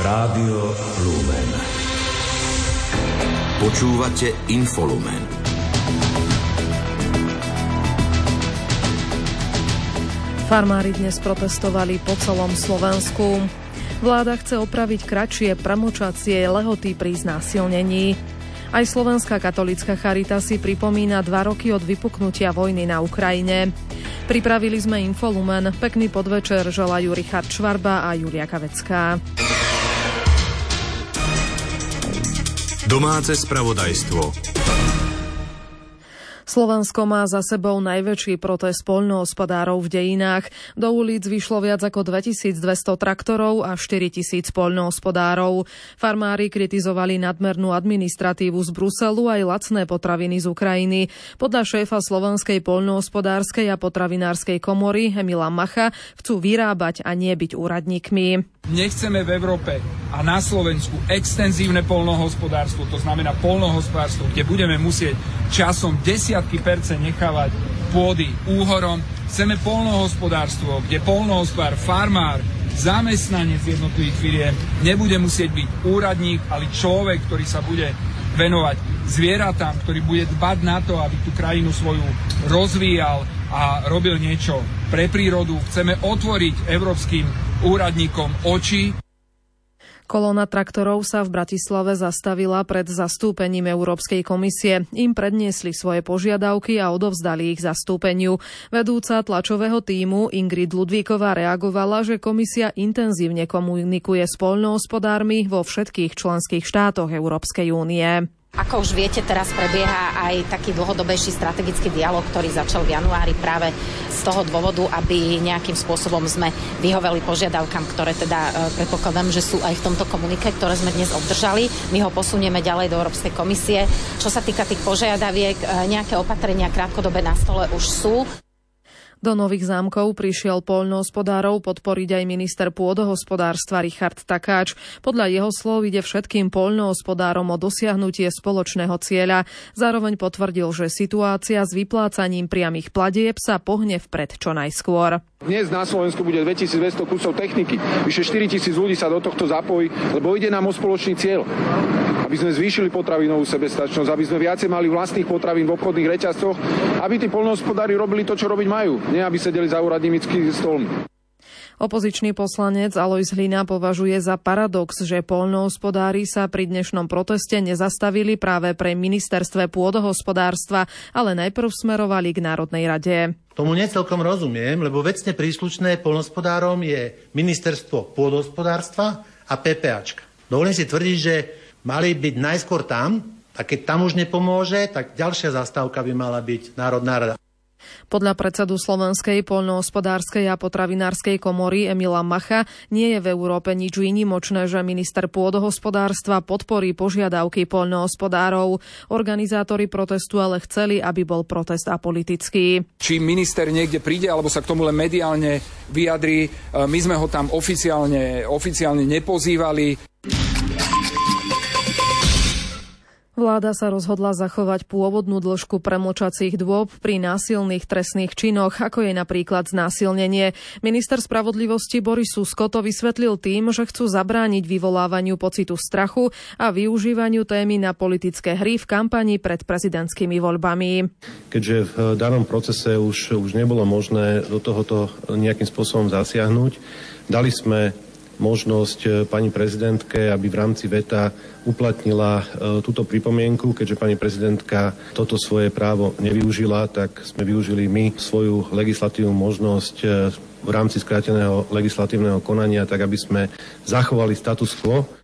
Rádio Lumen. Počúvate Infolumen. Farmári dnes protestovali po celom Slovensku. Vláda chce opraviť kratšie premočacie lehoty pri znásilnení. Aj Slovenská katolická charita si pripomína dva roky od vypuknutia vojny na Ukrajine. Pripravili sme Infolumen. Pekný podvečer želajú Richard Čvarba a Julia Kavecká. Domáce spravodajstvo. Slovensko má za sebou najväčší protest poľnohospodárov v dejinách. Do ulic vyšlo viac ako 2200 traktorov a 4000 poľnohospodárov. Farmári kritizovali nadmernú administratívu z Bruselu aj lacné potraviny z Ukrajiny. Podľa šéfa Slovenskej poľnohospodárskej a potravinárskej komory Emila Macha chcú vyrábať a nie byť úradníkmi. Nechceme v Európe a na Slovensku extenzívne polnohospodárstvo, to znamená polnohospodárstvo, kde budeme musieť časom desiatky percent nechávať pôdy úhorom. Chceme polnohospodárstvo, kde polnohospodár, farmár, zamestnanec jednotlivých firiem nebude musieť byť úradník, ale človek, ktorý sa bude venovať zvieratám, ktorý bude dbať na to, aby tú krajinu svoju rozvíjal a robil niečo pre prírodu. Chceme otvoriť európskym úradníkom oči. Kolona traktorov sa v Bratislave zastavila pred zastúpením Európskej komisie. Im predniesli svoje požiadavky a odovzdali ich zastúpeniu. Vedúca tlačového týmu Ingrid Ludvíková reagovala, že komisia intenzívne komunikuje s poľnohospodármi vo všetkých členských štátoch Európskej únie. Ako už viete, teraz prebieha aj taký dlhodobejší strategický dialog, ktorý začal v januári práve z toho dôvodu, aby nejakým spôsobom sme vyhoveli požiadavkám, ktoré teda e, predpokladám, že sú aj v tomto komunike, ktoré sme dnes obdržali. My ho posunieme ďalej do Európskej komisie. Čo sa týka tých požiadaviek, e, nejaké opatrenia krátkodobé na stole už sú. Do Nových zámkov prišiel poľnohospodárov podporiť aj minister pôdohospodárstva Richard Takáč. Podľa jeho slov ide všetkým poľnohospodárom o dosiahnutie spoločného cieľa. Zároveň potvrdil, že situácia s vyplácaním priamých platieb sa pohne vpred čo najskôr. Dnes na Slovensku bude 2200 kusov techniky. Vyše 4000 ľudí sa do tohto zapojí, lebo ide nám o spoločný cieľ aby sme zvýšili potravinovú sebestačnosť, aby sme viacej mali vlastných potravín v obchodných reťazcoch, aby tí polnohospodári robili to, čo robiť majú, nie aby sedeli za úradnímickými stolmi. Opozičný poslanec Alois Hlina považuje za paradox, že polnohospodári sa pri dnešnom proteste nezastavili práve pre ministerstve pôdohospodárstva, ale najprv smerovali k Národnej rade. Tomu necelkom rozumiem, lebo vecne príslušné polnohospodárom je ministerstvo pôdohospodárstva a PPAčka. Dovolím si tvrdiť, že mali byť najskôr tam a keď tam už nepomôže, tak ďalšia zastávka by mala byť Národná rada. Podľa predsedu Slovenskej poľnohospodárskej a potravinárskej komory Emila Macha nie je v Európe nič výnimočné, že minister pôdohospodárstva podporí požiadavky poľnohospodárov. Organizátori protestu ale chceli, aby bol protest apolitický. Či minister niekde príde, alebo sa k tomu len mediálne vyjadrí, e, my sme ho tam oficiálne, oficiálne nepozývali. Vláda sa rozhodla zachovať pôvodnú dĺžku premlčacích dôb pri násilných trestných činoch, ako je napríklad znásilnenie. Minister spravodlivosti Boris Susko to vysvetlil tým, že chcú zabrániť vyvolávaniu pocitu strachu a využívaniu témy na politické hry v kampani pred prezidentskými voľbami. Keďže v danom procese už, už nebolo možné do tohoto nejakým spôsobom zasiahnuť, dali sme možnosť e, pani prezidentke, aby v rámci VETA uplatnila e, túto pripomienku. Keďže pani prezidentka toto svoje právo nevyužila, tak sme využili my svoju legislatívnu možnosť e, v rámci skráteného legislatívneho konania, tak aby sme zachovali status quo.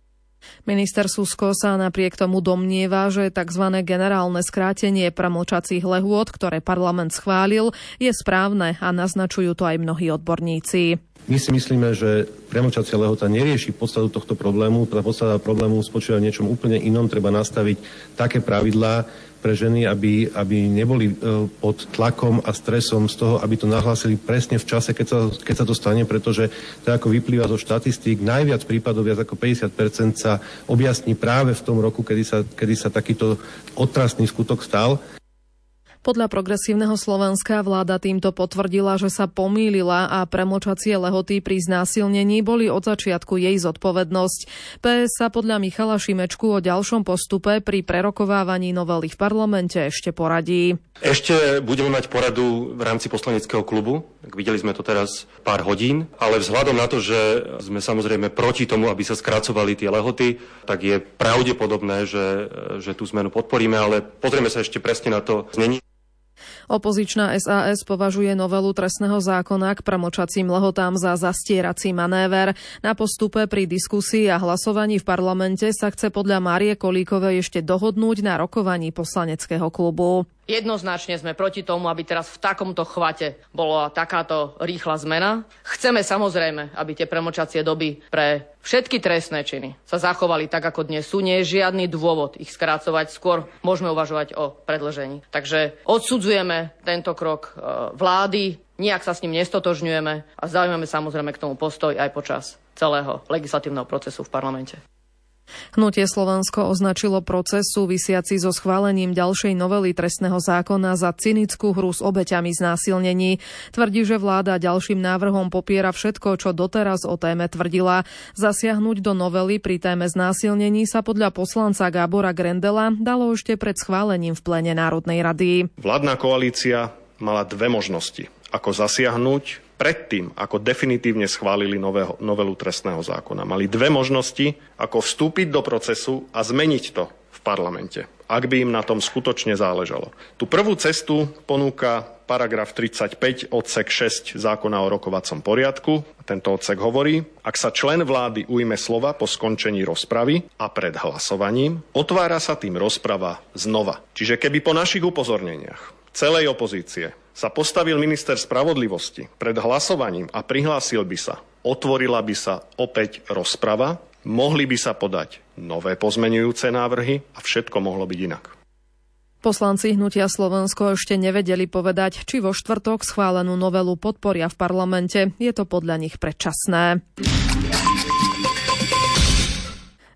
Minister Susko sa napriek tomu domnieva, že tzv. generálne skrátenie premlčacích lehôd, ktoré parlament schválil, je správne a naznačujú to aj mnohí odborníci. My si myslíme, že premočacia lehota nerieši podstatu tohto problému. Tá podstata problému spočíva v niečom úplne inom. Treba nastaviť také pravidlá pre ženy, aby, aby neboli e, pod tlakom a stresom z toho, aby to nahlásili presne v čase, keď sa, keď sa to stane, pretože to ako vyplýva zo štatistík, najviac prípadov, viac ako 50% sa objasní práve v tom roku, kedy sa, kedy sa takýto otrasný skutok stal. Podľa progresívneho Slovenska vláda týmto potvrdila, že sa pomýlila a premočacie lehoty pri znásilnení boli od začiatku jej zodpovednosť. PS sa podľa Michala Šimečku o ďalšom postupe pri prerokovávaní novely v parlamente ešte poradí. Ešte budeme mať poradu v rámci poslaneckého klubu. Videli sme to teraz pár hodín, ale vzhľadom na to, že sme samozrejme proti tomu, aby sa skracovali tie lehoty, tak je pravdepodobné, že, že tú zmenu podporíme, ale pozrieme sa ešte presne na to znení. Opozičná SAS považuje novelu trestného zákona k pramočacím lehotám za zastierací manéver. Na postupe pri diskusii a hlasovaní v parlamente sa chce podľa Márie Kolíkovej ešte dohodnúť na rokovaní poslaneckého klubu. Jednoznačne sme proti tomu, aby teraz v takomto chvate bola takáto rýchla zmena. Chceme samozrejme, aby tie premočacie doby pre všetky trestné činy sa zachovali tak, ako dnes sú. Nie je žiadny dôvod ich skrácovať, skôr môžeme uvažovať o predlžení. Takže odsudzujeme tento krok e, vlády, nijak sa s ním nestotožňujeme a zaujímame samozrejme k tomu postoj aj počas celého legislatívneho procesu v parlamente. Hnutie Slovensko označilo proces súvisiaci so schválením ďalšej novely trestného zákona za cynickú hru s obeťami znásilnení. Tvrdí, že vláda ďalším návrhom popiera všetko, čo doteraz o téme tvrdila. Zasiahnuť do novely pri téme znásilnení sa podľa poslanca Gábora Grendela dalo ešte pred schválením v plene Národnej rady. Vládna koalícia mala dve možnosti, ako zasiahnuť predtým, ako definitívne schválili nového, novelu trestného zákona. Mali dve možnosti, ako vstúpiť do procesu a zmeniť to v parlamente, ak by im na tom skutočne záležalo. Tú prvú cestu ponúka paragraf 35 odsek 6 zákona o rokovacom poriadku. Tento odsek hovorí, ak sa člen vlády ujme slova po skončení rozpravy a pred hlasovaním, otvára sa tým rozprava znova. Čiže keby po našich upozorneniach celej opozície sa postavil minister spravodlivosti pred hlasovaním a prihlásil by sa, otvorila by sa opäť rozprava, mohli by sa podať nové pozmenujúce návrhy a všetko mohlo byť inak. Poslanci Hnutia Slovensko ešte nevedeli povedať, či vo štvrtok schválenú novelu podporia v parlamente. Je to podľa nich predčasné.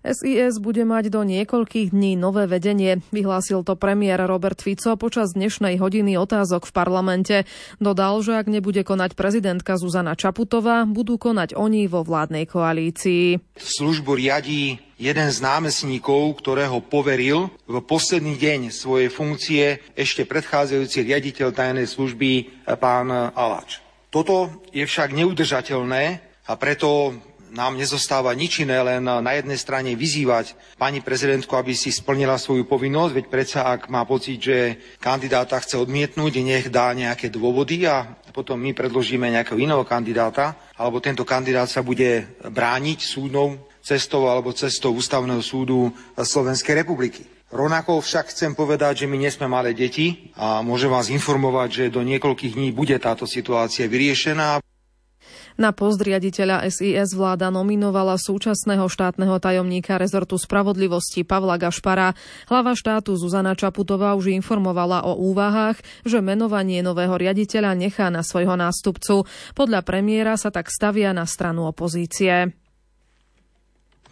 SIS bude mať do niekoľkých dní nové vedenie. Vyhlásil to premiér Robert Fico počas dnešnej hodiny otázok v parlamente. Dodal, že ak nebude konať prezidentka Zuzana Čaputová, budú konať oni vo vládnej koalícii. Službu riadí jeden z námestníkov, ktorého poveril v posledný deň svojej funkcie ešte predchádzajúci riaditeľ tajnej služby pán Alač. Toto je však neudržateľné a preto nám nezostáva nič iné, len na jednej strane vyzývať pani prezidentku, aby si splnila svoju povinnosť, veď predsa ak má pocit, že kandidáta chce odmietnúť, nech dá nejaké dôvody a potom my predložíme nejakého iného kandidáta, alebo tento kandidát sa bude brániť súdnou cestou alebo cestou Ústavného súdu Slovenskej republiky. Rovnako však chcem povedať, že my nesme malé deti a môžem vás informovať, že do niekoľkých dní bude táto situácia vyriešená. Na post riaditeľa SIS vláda nominovala súčasného štátneho tajomníka rezortu spravodlivosti Pavla Gašpara. Hlava štátu Zuzana Čaputová už informovala o úvahách, že menovanie nového riaditeľa nechá na svojho nástupcu. Podľa premiéra sa tak stavia na stranu opozície.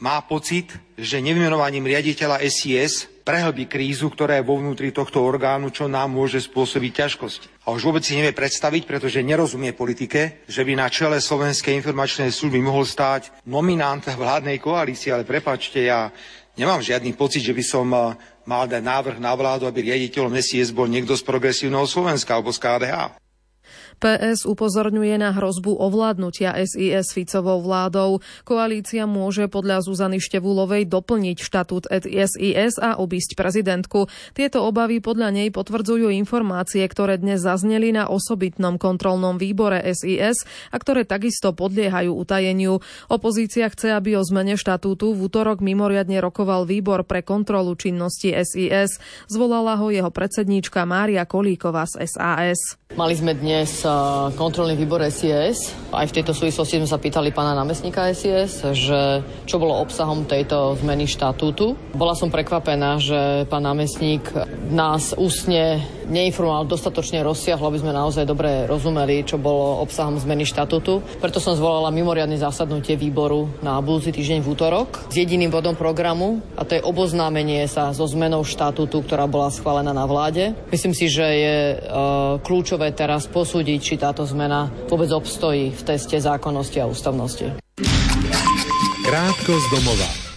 Má pocit, že nevymenovaním riaditeľa SIS prehlbí krízu, ktorá je vo vnútri tohto orgánu, čo nám môže spôsobiť ťažkosti. A už vôbec si nevie predstaviť, pretože nerozumie politike, že by na čele Slovenskej informačnej služby mohol stáť nominant vládnej koalície, ale prepačte, ja nemám žiadny pocit, že by som eh, mal dať návrh na vládu, aby riaditeľom SIS bol niekto z progresívneho Slovenska alebo z KDH. PS upozorňuje na hrozbu ovládnutia SIS Ficovou vládou. Koalícia môže podľa Zuzany Števulovej doplniť štatút SIS a obísť prezidentku. Tieto obavy podľa nej potvrdzujú informácie, ktoré dnes zazneli na osobitnom kontrolnom výbore SIS a ktoré takisto podliehajú utajeniu. Opozícia chce, aby o zmene štatútu v útorok mimoriadne rokoval výbor pre kontrolu činnosti SIS. Zvolala ho jeho predsedníčka Mária Kolíková z SAS. Mali sme dnes kontrolný výbor SIS. Aj v tejto súvislosti sme sa pýtali pána námestníka SIS, že čo bolo obsahom tejto zmeny štatútu. Bola som prekvapená, že pán námestník nás ústne neinformoval dostatočne rozsiahlo, aby sme naozaj dobre rozumeli, čo bolo obsahom zmeny štatútu. Preto som zvolala mimoriadne zasadnutie výboru na budúci týždeň v útorok s jediným bodom programu a to je oboznámenie sa so zmenou štatútu, ktorá bola schválená na vláde. Myslím si, že je e, kľúčové teraz posúdiť, či táto zmena vôbec obstojí v teste zákonnosti a ústavnosti. Krátko z domova.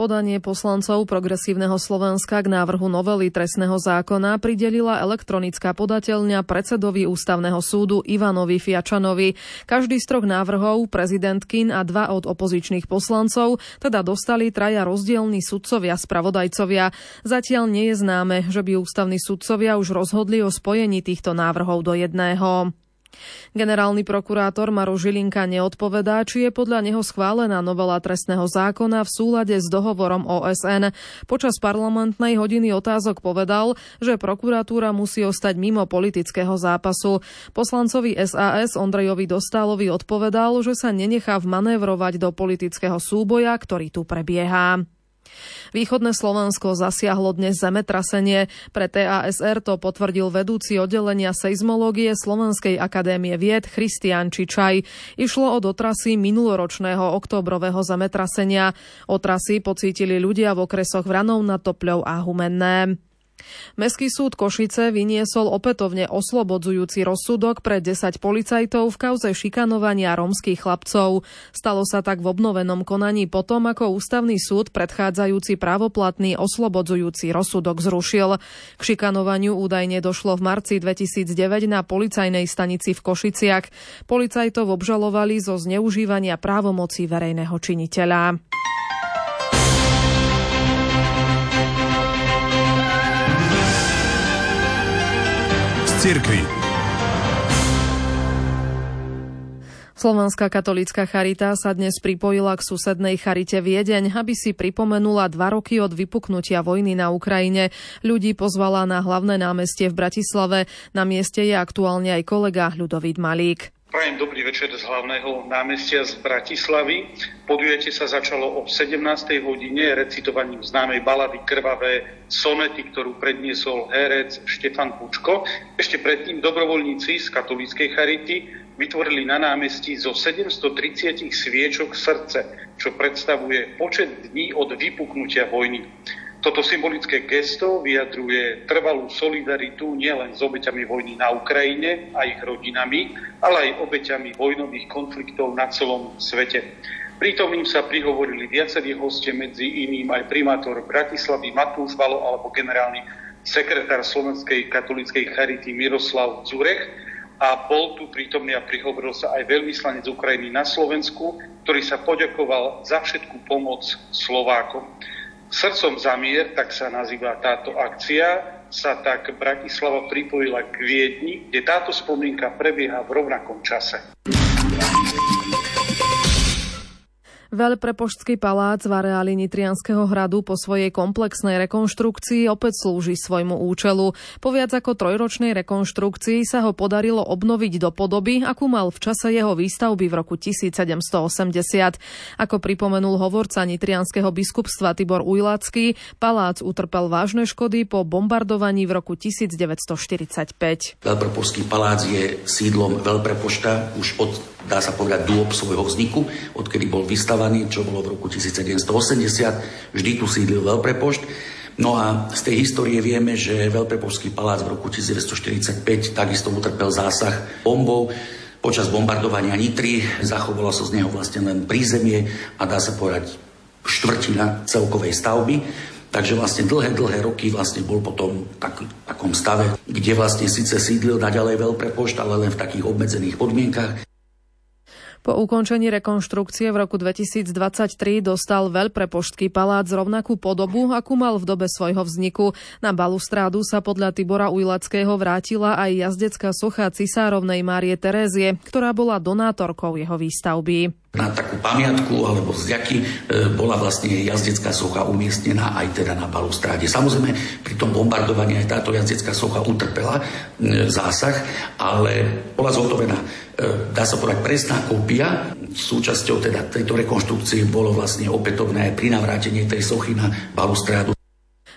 Podanie poslancov Progresívneho Slovenska k návrhu novely trestného zákona pridelila elektronická podateľňa predsedovi Ústavného súdu Ivanovi Fiačanovi. Každý z troch návrhov, prezidentkin a dva od opozičných poslancov, teda dostali traja rozdielní sudcovia spravodajcovia. Zatiaľ nie je známe, že by ústavní sudcovia už rozhodli o spojení týchto návrhov do jedného. Generálny prokurátor Maro Žilinka neodpovedá, či je podľa neho schválená novela trestného zákona v súlade s dohovorom OSN. Počas parlamentnej hodiny otázok povedal, že prokuratúra musí ostať mimo politického zápasu. Poslancovi SAS Ondrejovi Dostálovi odpovedal, že sa nenechá vmanévrovať do politického súboja, ktorý tu prebieha. Východné Slovensko zasiahlo dnes zemetrasenie. Pre TASR to potvrdil vedúci oddelenia seizmológie Slovenskej akadémie vied Christian Čičaj. Išlo o dotrasy minuloročného oktobrového zemetrasenia. Otrasy pocítili ľudia v okresoch Vranov nad Topľou a Humenné. Mestský súd Košice vyniesol opätovne oslobodzujúci rozsudok pre 10 policajtov v kauze šikanovania rómskych chlapcov. Stalo sa tak v obnovenom konaní potom, ako ústavný súd predchádzajúci právoplatný oslobodzujúci rozsudok zrušil. K šikanovaniu údajne došlo v marci 2009 na policajnej stanici v Košiciach. Policajtov obžalovali zo zneužívania právomocí verejného činiteľa. Cirkvi. Slovenská katolícka charita sa dnes pripojila k susednej charite Viedeň, aby si pripomenula dva roky od vypuknutia vojny na Ukrajine. Ľudí pozvala na hlavné námestie v Bratislave. Na mieste je aktuálne aj kolega Ľudovít Malík. Prajem dobrý večer z hlavného námestia z Bratislavy. Podujete sa začalo o 17. hodine recitovaním známej balady Krvavé sonety, ktorú predniesol herec Štefan Pučko. Ešte predtým dobrovoľníci z katolíckej charity vytvorili na námestí zo 730 sviečok srdce, čo predstavuje počet dní od vypuknutia vojny. Toto symbolické gesto vyjadruje trvalú solidaritu nielen s obeťami vojny na Ukrajine a ich rodinami, ale aj obeťami vojnových konfliktov na celom svete. Prítomným sa prihovorili viacerí hostie, medzi iným aj primátor Bratislavy Matúš Valo alebo generálny sekretár Slovenskej katolíckej charity Miroslav Zurech a bol tu prítomný a prihovoril sa aj veľvyslanec Ukrajiny na Slovensku, ktorý sa poďakoval za všetku pomoc Slovákom. Srdcom za mier, tak sa nazýva táto akcia, sa tak Bratislava pripojila k Viedni, kde táto spomienka prebieha v rovnakom čase. Veľprepoštský palác v areáli Nitrianského hradu po svojej komplexnej rekonštrukcii opäť slúži svojmu účelu. Po viac ako trojročnej rekonštrukcii sa ho podarilo obnoviť do podoby, akú mal v čase jeho výstavby v roku 1780. Ako pripomenul hovorca Nitrianského biskupstva Tibor Ujlacký, palác utrpel vážne škody po bombardovaní v roku 1945. Veľprepoštský palác je sídlom veľprepošta už od dá sa povedať, dôb svojho vzniku, odkedy bol vystavaný, čo bolo v roku 1780. Vždy tu sídlil veľprepošt. No a z tej histórie vieme, že Veľprepoštský palác v roku 1945 takisto utrpel zásah bombou. Počas bombardovania Nitry zachovalo sa z neho vlastne len prízemie a dá sa povedať štvrtina celkovej stavby. Takže vlastne dlhé, dlhé roky vlastne bol potom tak, takom stave, kde vlastne síce sídlil naďalej veľprepošt, ale len v takých obmedzených podmienkach. Po ukončení rekonštrukcie v roku 2023 dostal veľprepoštský palác rovnakú podobu, akú mal v dobe svojho vzniku. Na balustrádu sa podľa Tibora Ujlackého vrátila aj jazdecká socha cisárovnej Márie Terézie, ktorá bola donátorkou jeho výstavby. Na takú pamiatku alebo zďaky e, bola vlastne jazdecká socha umiestnená aj teda na balustráde. Samozrejme, pri tom bombardovaní aj táto jazdecká socha utrpela e, zásah, ale bola zhotovená, dá sa povedať, presná kópia. Súčasťou teda tejto rekonštrukcie bolo vlastne opätovné prinavrátenie tej sochy na balustrádu.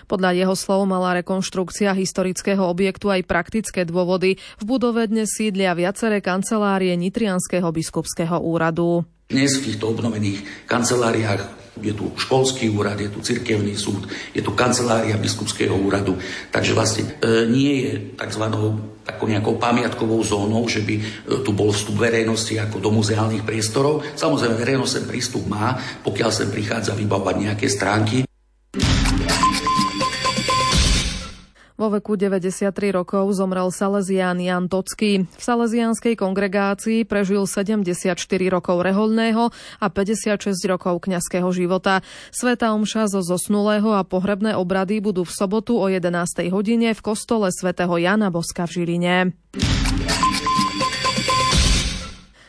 Podľa jeho slov mala rekonštrukcia historického objektu aj praktické dôvody. V budove dnes sídlia viaceré kancelárie Nitrianského biskupského úradu. Dnes v týchto obnovených kanceláriách je tu školský úrad, je tu cirkevný súd, je tu kancelária biskupského úradu. Takže vlastne e, nie je tzv. Takou nejakou pamiatkovou zónou, že by e, tu bol vstup verejnosti ako do muzeálnych priestorov. Samozrejme, verejnosť sem prístup má, pokiaľ sem prichádza vybavovať nejaké stránky. Vo veku 93 rokov zomrel Salesián Jan Tocký. V salesianskej kongregácii prežil 74 rokov reholného a 56 rokov kňazského života. Sveta omša zo zosnulého a pohrebné obrady budú v sobotu o 11. hodine v kostole svätého Jana Boska v Žiline.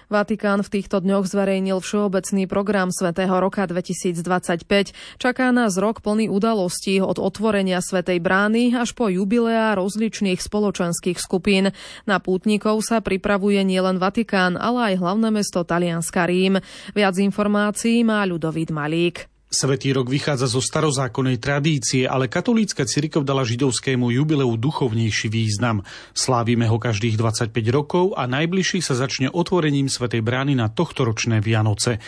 Vatikán v týchto dňoch zverejnil všeobecný program Svetého roka 2025. Čaká nás rok plný udalostí od otvorenia Svetej brány až po jubileá rozličných spoločenských skupín. Na pútnikov sa pripravuje nielen Vatikán, ale aj hlavné mesto Talianska Rím. Viac informácií má Ľudovít Malík. Svetý rok vychádza zo starozákonnej tradície, ale katolícka cirkev dala židovskému jubileu duchovnejší význam. Slávime ho každých 25 rokov a najbližší sa začne otvorením Svetej brány na tohtoročné Vianoce.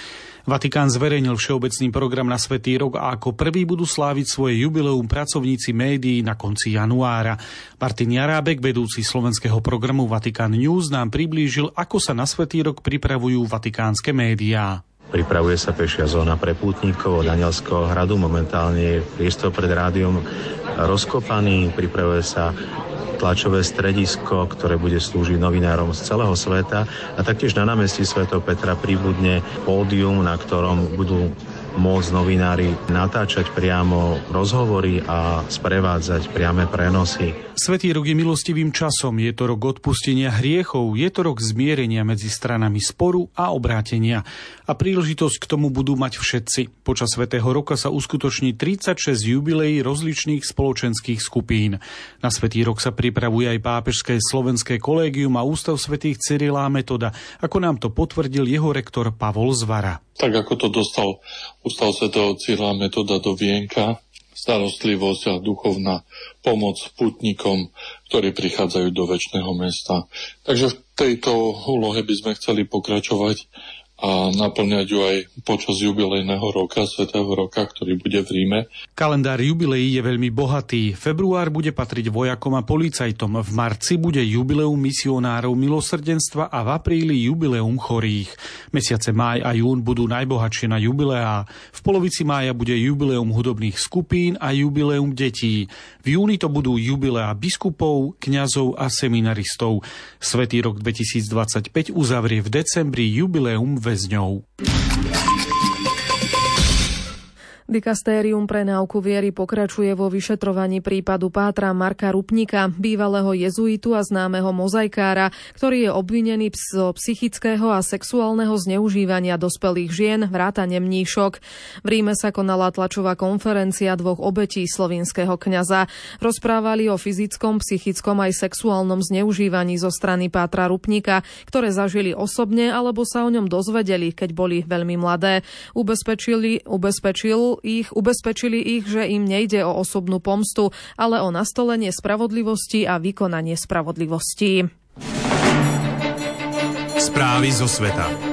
Vatikán zverejnil všeobecný program na Svetý rok a ako prvý budú sláviť svoje jubileum pracovníci médií na konci januára. Martin Jarábek, vedúci slovenského programu Vatikán News, nám priblížil, ako sa na Svetý rok pripravujú vatikánske médiá. Pripravuje sa pešia zóna pre pútnikov od Anielského hradu. Momentálne je priestor pred rádiom rozkopaný. Pripravuje sa tlačové stredisko, ktoré bude slúžiť novinárom z celého sveta a taktiež na námestí Sv. Petra pribudne pódium, na ktorom budú môcť novinári natáčať priamo rozhovory a sprevádzať priame prenosy. Svetý rok je milostivým časom, je to rok odpustenia hriechov, je to rok zmierenia medzi stranami sporu a obrátenia. A príležitosť k tomu budú mať všetci. Počas Svetého roka sa uskutoční 36 jubileí rozličných spoločenských skupín. Na Svetý rok sa pripravuje aj pápežské slovenské kolégium a Ústav svätých Cyrilá Metoda, ako nám to potvrdil jeho rektor Pavol Zvara. Tak ako to dostal Ústav svätého Cyrila Metoda do Vienka, starostlivosť a duchovná pomoc putníkom, ktorí prichádzajú do väčšného mesta. Takže v tejto úlohe by sme chceli pokračovať a naplňať ju aj počas jubilejného roka, Svetého roka, ktorý bude v Ríme. Kalendár jubileí je veľmi bohatý. Február bude patriť vojakom a policajtom. V marci bude jubileum misionárov milosrdenstva a v apríli jubileum chorých. Mesiace máj a jún budú najbohatšie na jubileá. V polovici mája bude jubileum hudobných skupín a jubileum detí. V júni to budú jubileá biskupov, kňazov a seminaristov. Svetý rok 2025 uzavrie v decembri jubileum väzňov. Dikastérium pre náuku viery pokračuje vo vyšetrovaní prípadu Pátra Marka Rupnika, bývalého jezuitu a známeho mozaikára, ktorý je obvinený z psychického a sexuálneho zneužívania dospelých žien vrátane mníšok. V Ríme sa konala tlačová konferencia dvoch obetí slovinského kňaza. Rozprávali o fyzickom, psychickom aj sexuálnom zneužívaní zo strany Pátra Rupnika, ktoré zažili osobne alebo sa o ňom dozvedeli, keď boli veľmi mladé. Ubezpečili, ubezpečil ich, ubezpečili ich, že im nejde o osobnú pomstu, ale o nastolenie spravodlivosti a vykonanie spravodlivosti. Správy zo sveta.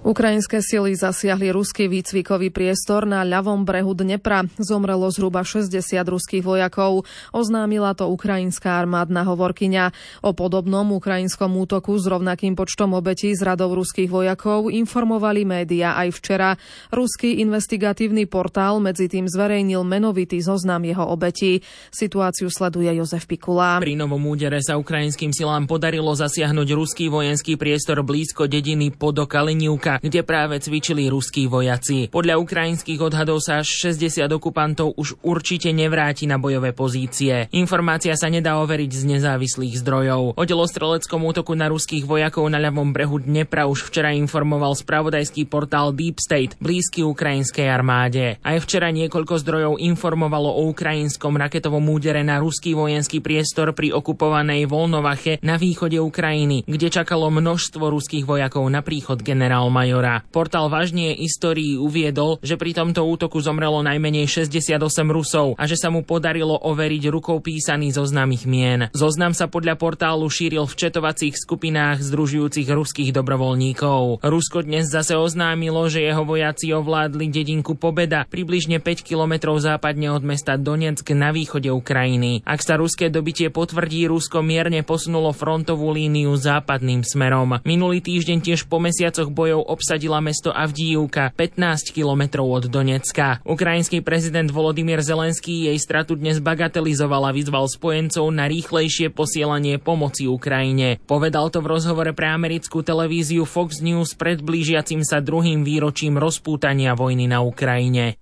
Ukrajinské sily zasiahli ruský výcvikový priestor na ľavom brehu Dnepra. Zomrelo zhruba 60 ruských vojakov. Oznámila to ukrajinská armádna hovorkyňa. O podobnom ukrajinskom útoku s rovnakým počtom obetí z radov ruských vojakov informovali médiá aj včera. Ruský investigatívny portál medzi tým zverejnil menovitý zoznam jeho obetí. Situáciu sleduje Jozef Pikula. Pri novom údere sa ukrajinským silám podarilo zasiahnuť ruský vojenský priestor blízko dediny Podokaliniuka Bojovka, kde práve cvičili ruskí vojaci. Podľa ukrajinských odhadov sa až 60 okupantov už určite nevráti na bojové pozície. Informácia sa nedá overiť z nezávislých zdrojov. O delostreleckom útoku na ruských vojakov na ľavom brehu Dnepra už včera informoval spravodajský portál Deep State, blízky ukrajinskej armáde. Aj včera niekoľko zdrojov informovalo o ukrajinskom raketovom údere na ruský vojenský priestor pri okupovanej Volnovache na východe Ukrajiny, kde čakalo množstvo ruských vojakov na príchod generál majora. Portál Vážnie histórii uviedol, že pri tomto útoku zomrelo najmenej 68 Rusov a že sa mu podarilo overiť rukou písaný zoznam ich mien. Zoznam sa podľa portálu šíril v četovacích skupinách združujúcich ruských dobrovoľníkov. Rusko dnes zase oznámilo, že jeho vojaci ovládli dedinku Pobeda, približne 5 kilometrov západne od mesta Donetsk na východe Ukrajiny. Ak sa ruské dobitie potvrdí, Rusko mierne posunulo frontovú líniu západným smerom. Minulý týždeň tiež po mesiacoch bojov obsadila mesto Avdijivka 15 kilometrov od Donecka. Ukrajinský prezident Volodymyr Zelenský jej stratu dnes bagatelizoval a vyzval spojencov na rýchlejšie posielanie pomoci Ukrajine. Povedal to v rozhovore pre americkú televíziu Fox News pred blížiacim sa druhým výročím rozpútania vojny na Ukrajine.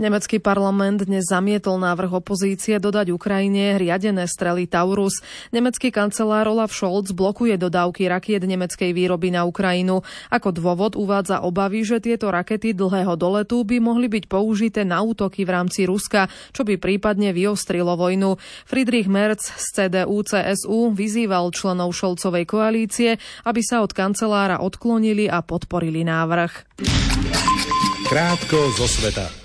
Nemecký parlament dnes zamietol návrh opozície dodať Ukrajine riadené strely Taurus. Nemecký kancelár Olaf Scholz blokuje dodávky rakiet nemeckej výroby na Ukrajinu. Ako dôvod uvádza obavy, že tieto rakety dlhého doletu by mohli byť použité na útoky v rámci Ruska, čo by prípadne vyostrilo vojnu. Friedrich Merz z CDU-CSU vyzýval členov Šolcovej koalície, aby sa od kancelára odklonili a podporili návrh. Krátko zo sveta.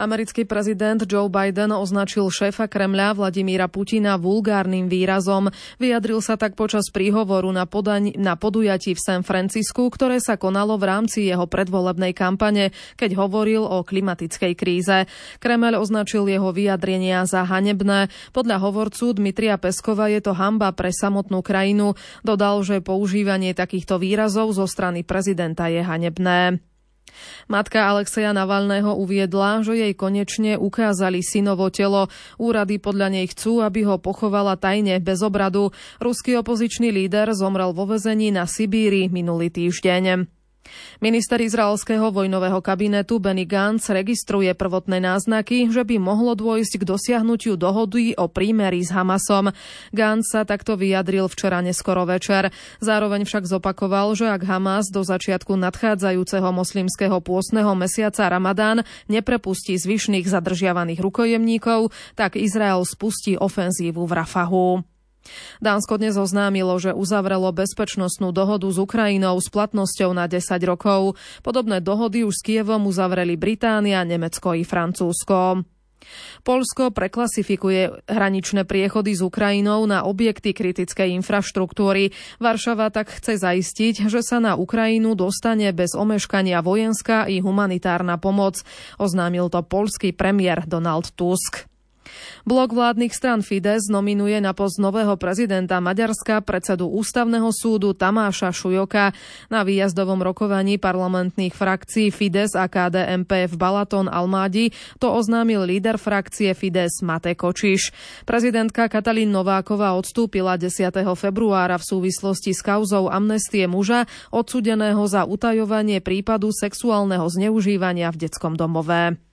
Americký prezident Joe Biden označil šéfa Kremľa Vladimíra Putina vulgárnym výrazom. Vyjadril sa tak počas príhovoru na, podaň, na podujatí v San Francisku, ktoré sa konalo v rámci jeho predvolebnej kampane, keď hovoril o klimatickej kríze. Kremľ označil jeho vyjadrenia za hanebné. Podľa hovorcu Dmitria Peskova je to hamba pre samotnú krajinu. Dodal, že používanie takýchto výrazov zo strany prezidenta je hanebné. Matka Alexeja Navalného uviedla, že jej konečne ukázali synovo telo. Úrady podľa nej chcú, aby ho pochovala tajne bez obradu. Ruský opozičný líder zomrel vo vezení na Sibíri minulý týždeň. Minister izraelského vojnového kabinetu Benny Gantz registruje prvotné náznaky, že by mohlo dôjsť k dosiahnutiu dohody o prímeri s Hamasom. Gantz sa takto vyjadril včera neskoro večer. Zároveň však zopakoval, že ak Hamas do začiatku nadchádzajúceho moslimského pôstneho mesiaca Ramadán neprepustí zvyšných zadržiavaných rukojemníkov, tak Izrael spustí ofenzívu v Rafahu. Dánsko dnes oznámilo, že uzavrelo bezpečnostnú dohodu s Ukrajinou s platnosťou na 10 rokov. Podobné dohody už s Kievom uzavreli Británia, Nemecko i Francúzsko. Polsko preklasifikuje hraničné priechody s Ukrajinou na objekty kritickej infraštruktúry. Varšava tak chce zaistiť, že sa na Ukrajinu dostane bez omeškania vojenská i humanitárna pomoc, oznámil to polský premiér Donald Tusk. Blok vládnych stran Fides nominuje na post nového prezidenta Maďarska predsedu ústavného súdu Tamáša Šujoka. Na výjazdovom rokovaní parlamentných frakcií Fides a KDMP v Balaton Almádi to oznámil líder frakcie Fides Mate Kočiš. Prezidentka Katalín Nováková odstúpila 10. februára v súvislosti s kauzou amnestie muža odsudeného za utajovanie prípadu sexuálneho zneužívania v detskom domove.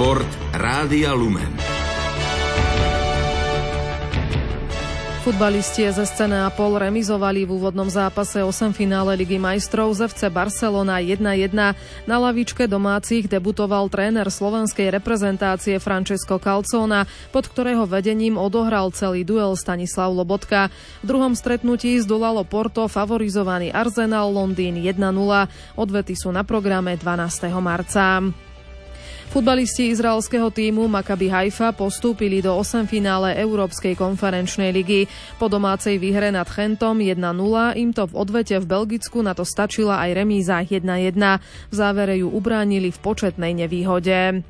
Šport Rádia Lumen. Futbalisti z SC Pol remizovali v úvodnom zápase 8 finále Ligy majstrov z FC Barcelona 1-1. Na lavičke domácich debutoval tréner slovenskej reprezentácie Francesco Calzona, pod ktorého vedením odohral celý duel Stanislav Lobotka. V druhom stretnutí zdolalo Porto favorizovaný Arsenal Londýn 1-0. Odvety sú na programe 12. marca. Futbalisti izraelského týmu Maccabi Haifa postúpili do 8 finále Európskej konferenčnej ligy. Po domácej výhre nad Chentom 1-0 im to v odvete v Belgicku na to stačila aj remíza 1-1. V závere ju ubránili v početnej nevýhode.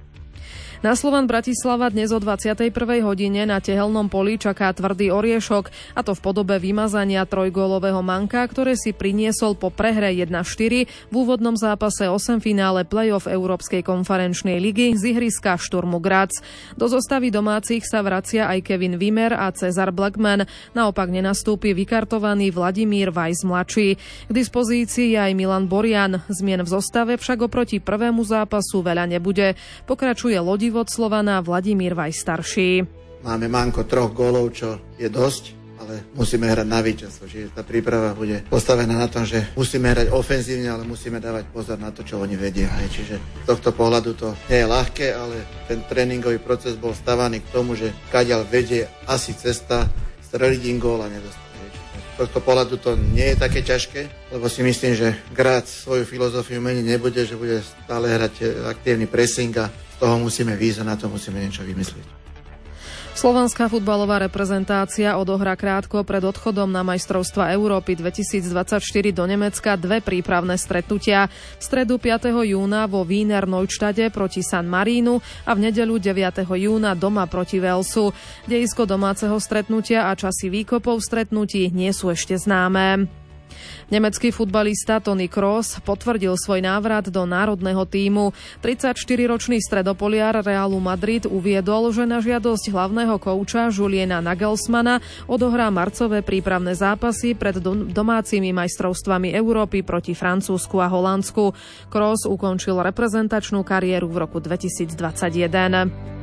Na Slovan Bratislava dnes o 21. hodine na tehelnom poli čaká tvrdý oriešok, a to v podobe vymazania trojgólového manka, ktoré si priniesol po prehre 1-4 v úvodnom zápase 8 finále play-off Európskej konferenčnej ligy z ihriska Šturmu Graz. Do zostavy domácich sa vracia aj Kevin Wimmer a Cezar Blackman, naopak nenastúpi vykartovaný Vladimír Weiss mladší. K dispozícii je aj Milan Borian, zmien v zostave však oproti prvému zápasu veľa nebude. Pokračuje lodi od Slovana Vladimír Vaj starší. Máme manko troch gólov, čo je dosť, ale musíme hrať na víťazstvo. Čiže tá príprava bude postavená na tom, že musíme hrať ofenzívne, ale musíme dávať pozor na to, čo oni vedia. Hej. Čiže z tohto pohľadu to nie je ľahké, ale ten tréningový proces bol stavaný k tomu, že kadiaľ vedie asi cesta streliť im gól a nedostať. Tohto pohľadu to nie je také ťažké, lebo si myslím, že Grác svoju filozofiu meniť nebude, že bude stále hrať aktívny pressing a toho musíme výjsť a na to musíme niečo vymyslieť. Slovenská futbalová reprezentácia odohrá krátko pred odchodom na majstrovstva Európy 2024 do Nemecka dve prípravné stretnutia. V stredu 5. júna vo Wiener Neustade proti San Marínu a v nedeľu 9. júna doma proti Velsu. Dejisko domáceho stretnutia a časy výkopov stretnutí nie sú ešte známe. Nemecký futbalista Tony Kroos potvrdil svoj návrat do národného týmu. 34-ročný stredopoliar Realu Madrid uviedol, že na žiadosť hlavného kouča Juliena Nagelsmana odohrá marcové prípravné zápasy pred domácimi majstrovstvami Európy proti Francúzsku a Holandsku. Kroos ukončil reprezentačnú kariéru v roku 2021.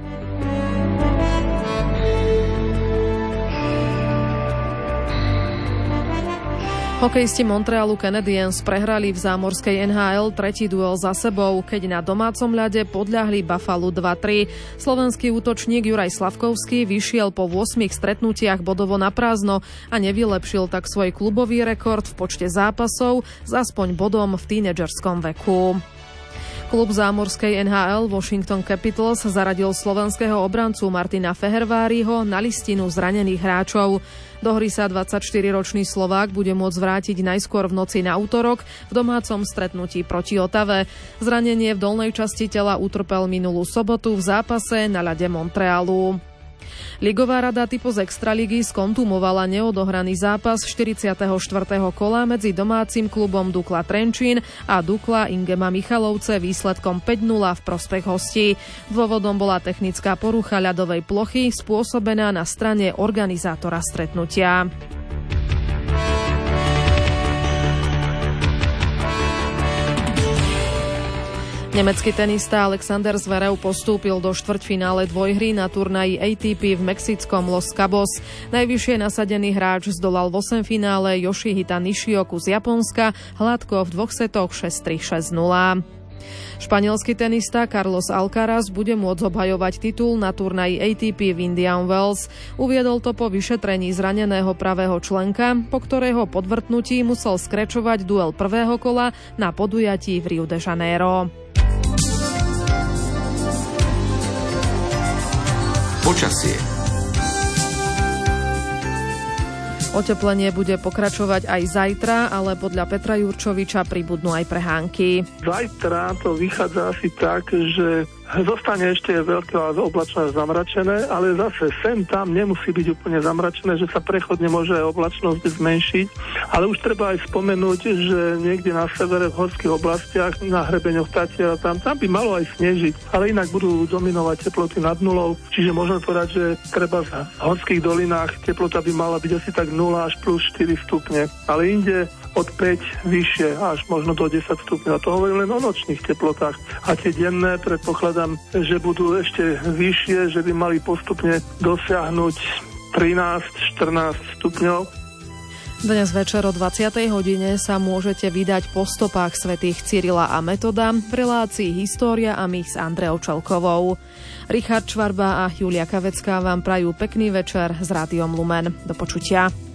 Hokejisti Montrealu Canadiens prehrali v zámorskej NHL tretí duel za sebou, keď na domácom ľade podľahli Buffalo 2-3. Slovenský útočník Juraj Slavkovský vyšiel po 8 stretnutiach bodovo na prázdno a nevylepšil tak svoj klubový rekord v počte zápasov s aspoň bodom v tínedžerskom veku. Klub zámorskej NHL Washington Capitals zaradil slovenského obrancu Martina Feherváriho na listinu zranených hráčov. Do hry sa 24-ročný Slovák bude môcť vrátiť najskôr v noci na útorok v domácom stretnutí proti Otave. Zranenie v dolnej časti tela utrpel minulú sobotu v zápase na ľade Montrealu. Ligová rada typu z Extraligy skontumovala neodohraný zápas 44. kola medzi domácim klubom Dukla Trenčín a Dukla Ingema Michalovce výsledkom 5-0 v prospech hostí. Dôvodom bola technická porucha ľadovej plochy spôsobená na strane organizátora stretnutia. Nemecký tenista Alexander Zverev postúpil do štvrťfinále dvojhry na turnaji ATP v mexickom Los Cabos. Najvyššie nasadený hráč zdolal v 8 finále Yoshihita Nishioku z Japonska hladko v dvoch setoch 6-3, 6-0. Španielský tenista Carlos Alcaraz bude môcť obhajovať titul na turnaji ATP v Indian Wells. Uviedol to po vyšetrení zraneného pravého členka, po ktorého podvrtnutí musel skrečovať duel prvého kola na podujatí v Rio de Janeiro. Počasie. Oteplenie bude pokračovať aj zajtra, ale podľa Petra Jurčoviča pribudnú aj prehánky. Zajtra to vychádza asi tak, že Zostane ešte veľká oblačnosť zamračené, ale zase sem tam nemusí byť úplne zamračené, že sa prechodne môže oblačnosť zmenšiť. Ale už treba aj spomenúť, že niekde na severe v horských oblastiach, na hrebeňoch Tatiera, tam, tam by malo aj snežiť, ale inak budú dominovať teploty nad nulou. Čiže môžeme povedať, že treba v horských dolinách teplota by mala byť asi tak 0 až plus 4 stupne. Ale inde od 5 vyššie až možno do 10 stupňov. To hovorím len o nočných teplotách. A tie denné predpokladám, že budú ešte vyššie, že by mali postupne dosiahnuť 13-14 stupňov. Dnes večer o 20. hodine sa môžete vydať po stopách svätých Cyrila a Metoda v relácii História a my s Andreou Čelkovou. Richard Čvarba a Julia Kavecká vám prajú pekný večer s Rádiom Lumen. Do počutia.